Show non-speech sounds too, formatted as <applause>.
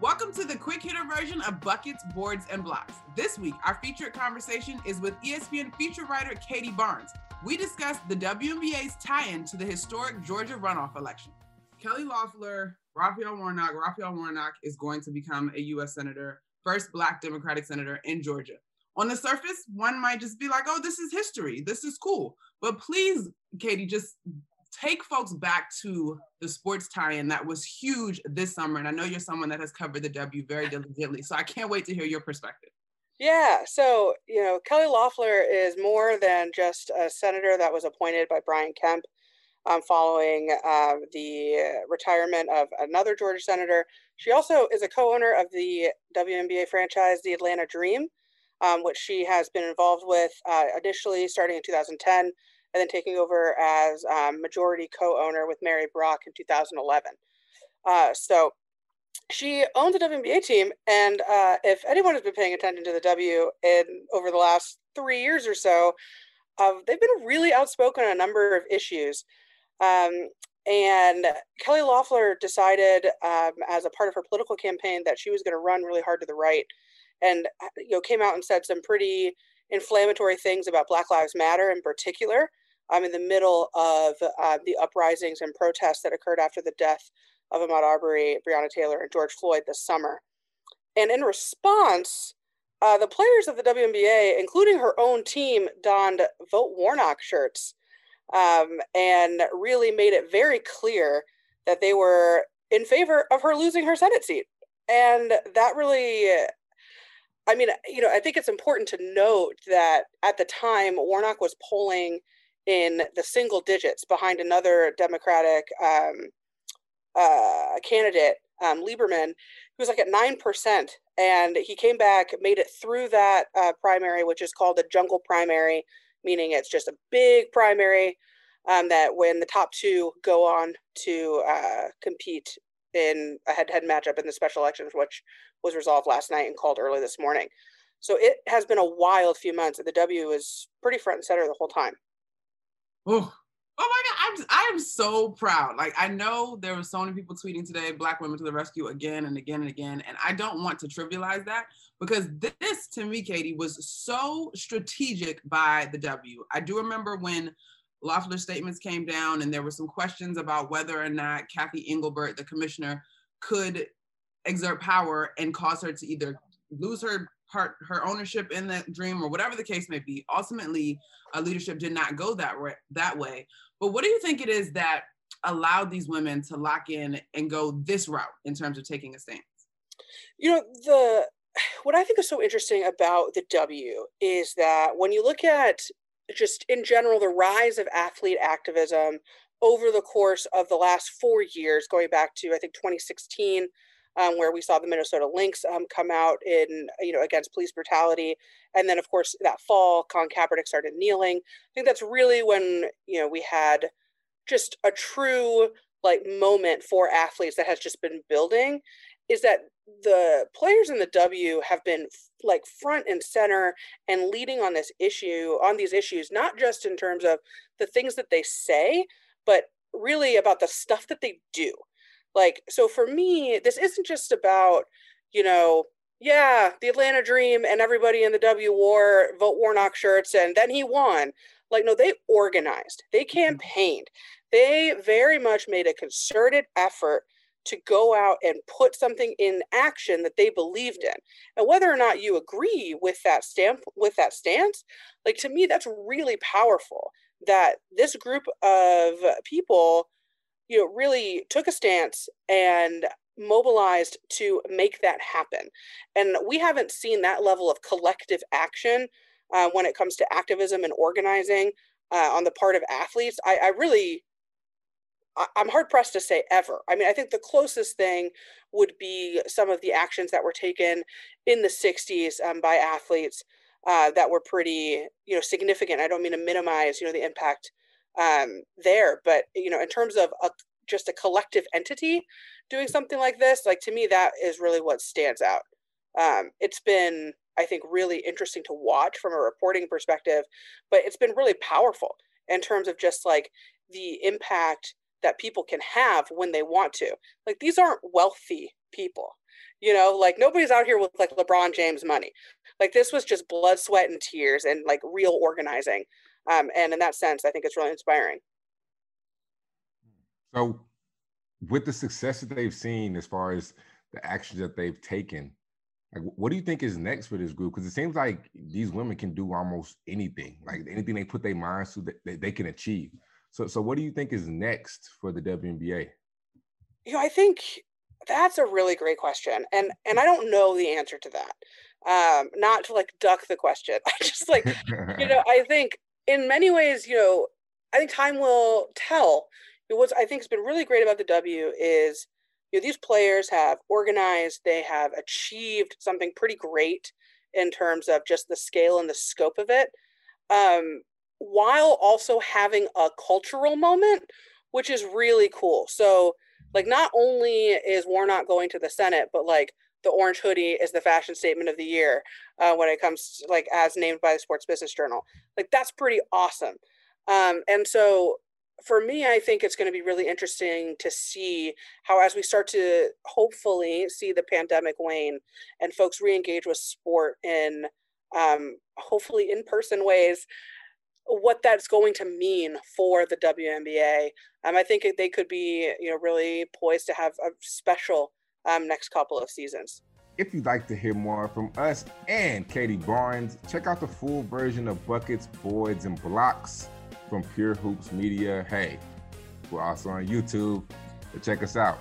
Welcome to the quick hitter version of Buckets, Boards, and Blocks. This week, our featured conversation is with ESPN feature writer Katie Barnes. We discuss the WNBA's tie in to the historic Georgia runoff election. Kelly Loeffler, Raphael Warnock. Raphael Warnock is going to become a U.S. Senator, first Black Democratic Senator in Georgia. On the surface, one might just be like, oh, this is history. This is cool. But please, Katie, just take folks back to the sports tie-in that was huge this summer. And I know you're someone that has covered the W very diligently. So I can't wait to hear your perspective. Yeah, so you know, Kelly Loeffler is more than just a senator that was appointed by Brian Kemp um, following uh, the retirement of another Georgia senator. She also is a co-owner of the WNBA franchise, the Atlanta Dream, um, which she has been involved with uh, initially starting in 2010 and then taking over as um, majority co-owner with Mary Brock in 2011. Uh, so she owns a WNBA team, and uh, if anyone has been paying attention to the W in over the last three years or so, uh, they've been really outspoken on a number of issues. Um, and Kelly Loeffler decided, um, as a part of her political campaign, that she was going to run really hard to the right, and you know came out and said some pretty inflammatory things about Black Lives Matter in particular. I'm in the middle of uh, the uprisings and protests that occurred after the death of Ahmaud Arbery, Breonna Taylor, and George Floyd this summer. And in response, uh, the players of the WNBA, including her own team, donned Vote Warnock shirts um, and really made it very clear that they were in favor of her losing her Senate seat. And that really I mean, you know, I think it's important to note that at the time, Warnock was polling in the single digits behind another Democratic um, uh, candidate, um, Lieberman, who was like at 9%. And he came back, made it through that uh, primary, which is called a jungle primary, meaning it's just a big primary um, that when the top two go on to uh, compete in a head-to-head matchup in the special elections, which was resolved last night and called early this morning. So it has been a wild few months, and the W is pretty front and center the whole time. Oh, oh my God! I'm I'm so proud. Like I know there were so many people tweeting today, "Black women to the rescue" again and again and again, and I don't want to trivialize that because this, to me, Katie, was so strategic by the W. I do remember when Loeffler's statements came down, and there were some questions about whether or not Cathy Engelbert, the commissioner, could exert power and cause her to either lose her part her ownership in the dream or whatever the case may be ultimately uh, leadership did not go that way that way. But what do you think it is that allowed these women to lock in and go this route in terms of taking a stance? You know the what i think is so interesting about the w is that when you look at just in general the rise of athlete activism over the course of the last four years going back to i think 2016 um, where we saw the Minnesota Lynx um, come out in, you know, against police brutality. And then, of course, that fall, Colin Kaepernick started kneeling. I think that's really when, you know, we had just a true like moment for athletes that has just been building is that the players in the W have been like front and center and leading on this issue on these issues not just in terms of the things that they say but really about the stuff that they do like, so for me, this isn't just about, you know, yeah, the Atlanta Dream and everybody in the W wore vote Warnock shirts and then he won. Like, no, they organized, they mm-hmm. campaigned, they very much made a concerted effort to go out and put something in action that they believed in. And whether or not you agree with that stamp with that stance, like to me that's really powerful that this group of people you know, really took a stance and mobilized to make that happen. And we haven't seen that level of collective action uh, when it comes to activism and organizing uh, on the part of athletes. I, I really, I'm hard pressed to say ever. I mean, I think the closest thing would be some of the actions that were taken in the 60s um, by athletes uh, that were pretty, you know, significant. I don't mean to minimize, you know, the impact um, there, but you know, in terms of a, just a collective entity doing something like this, like to me, that is really what stands out. Um, it's been, I think, really interesting to watch from a reporting perspective, but it's been really powerful in terms of just like the impact that people can have when they want to. Like these aren't wealthy people. You know, like nobody's out here with like LeBron James money. Like this was just blood, sweat, and tears and like real organizing. Um, and in that sense, I think it's really inspiring. So, with the success that they've seen as far as the actions that they've taken, like what do you think is next for this group? Because it seems like these women can do almost anything, like anything they put their minds to, that they, they can achieve. So, so what do you think is next for the WNBA? You know, I think that's a really great question, and and I don't know the answer to that. Um, not to like duck the question. <laughs> I just like, you know, <laughs> I think in many ways, you know, I think time will tell. What I think has been really great about the W is, you know, these players have organized, they have achieved something pretty great in terms of just the scale and the scope of it. Um, while also having a cultural moment, which is really cool. So, like, not only is Warnock going to the Senate, but like the orange hoodie is the fashion statement of the year uh, when it comes to, like as named by the Sports Business Journal. Like, that's pretty awesome. Um, and so, for me, I think it's going to be really interesting to see how, as we start to hopefully see the pandemic wane and folks re-engage with sport in um, hopefully in-person ways, what that's going to mean for the WNBA. Um, I think they could be, you know, really poised to have a special um, next couple of seasons. If you'd like to hear more from us and Katie Barnes, check out the full version of Buckets, Boards, and Blocks from Pure Hoops Media. Hey, we're also on YouTube, so check us out.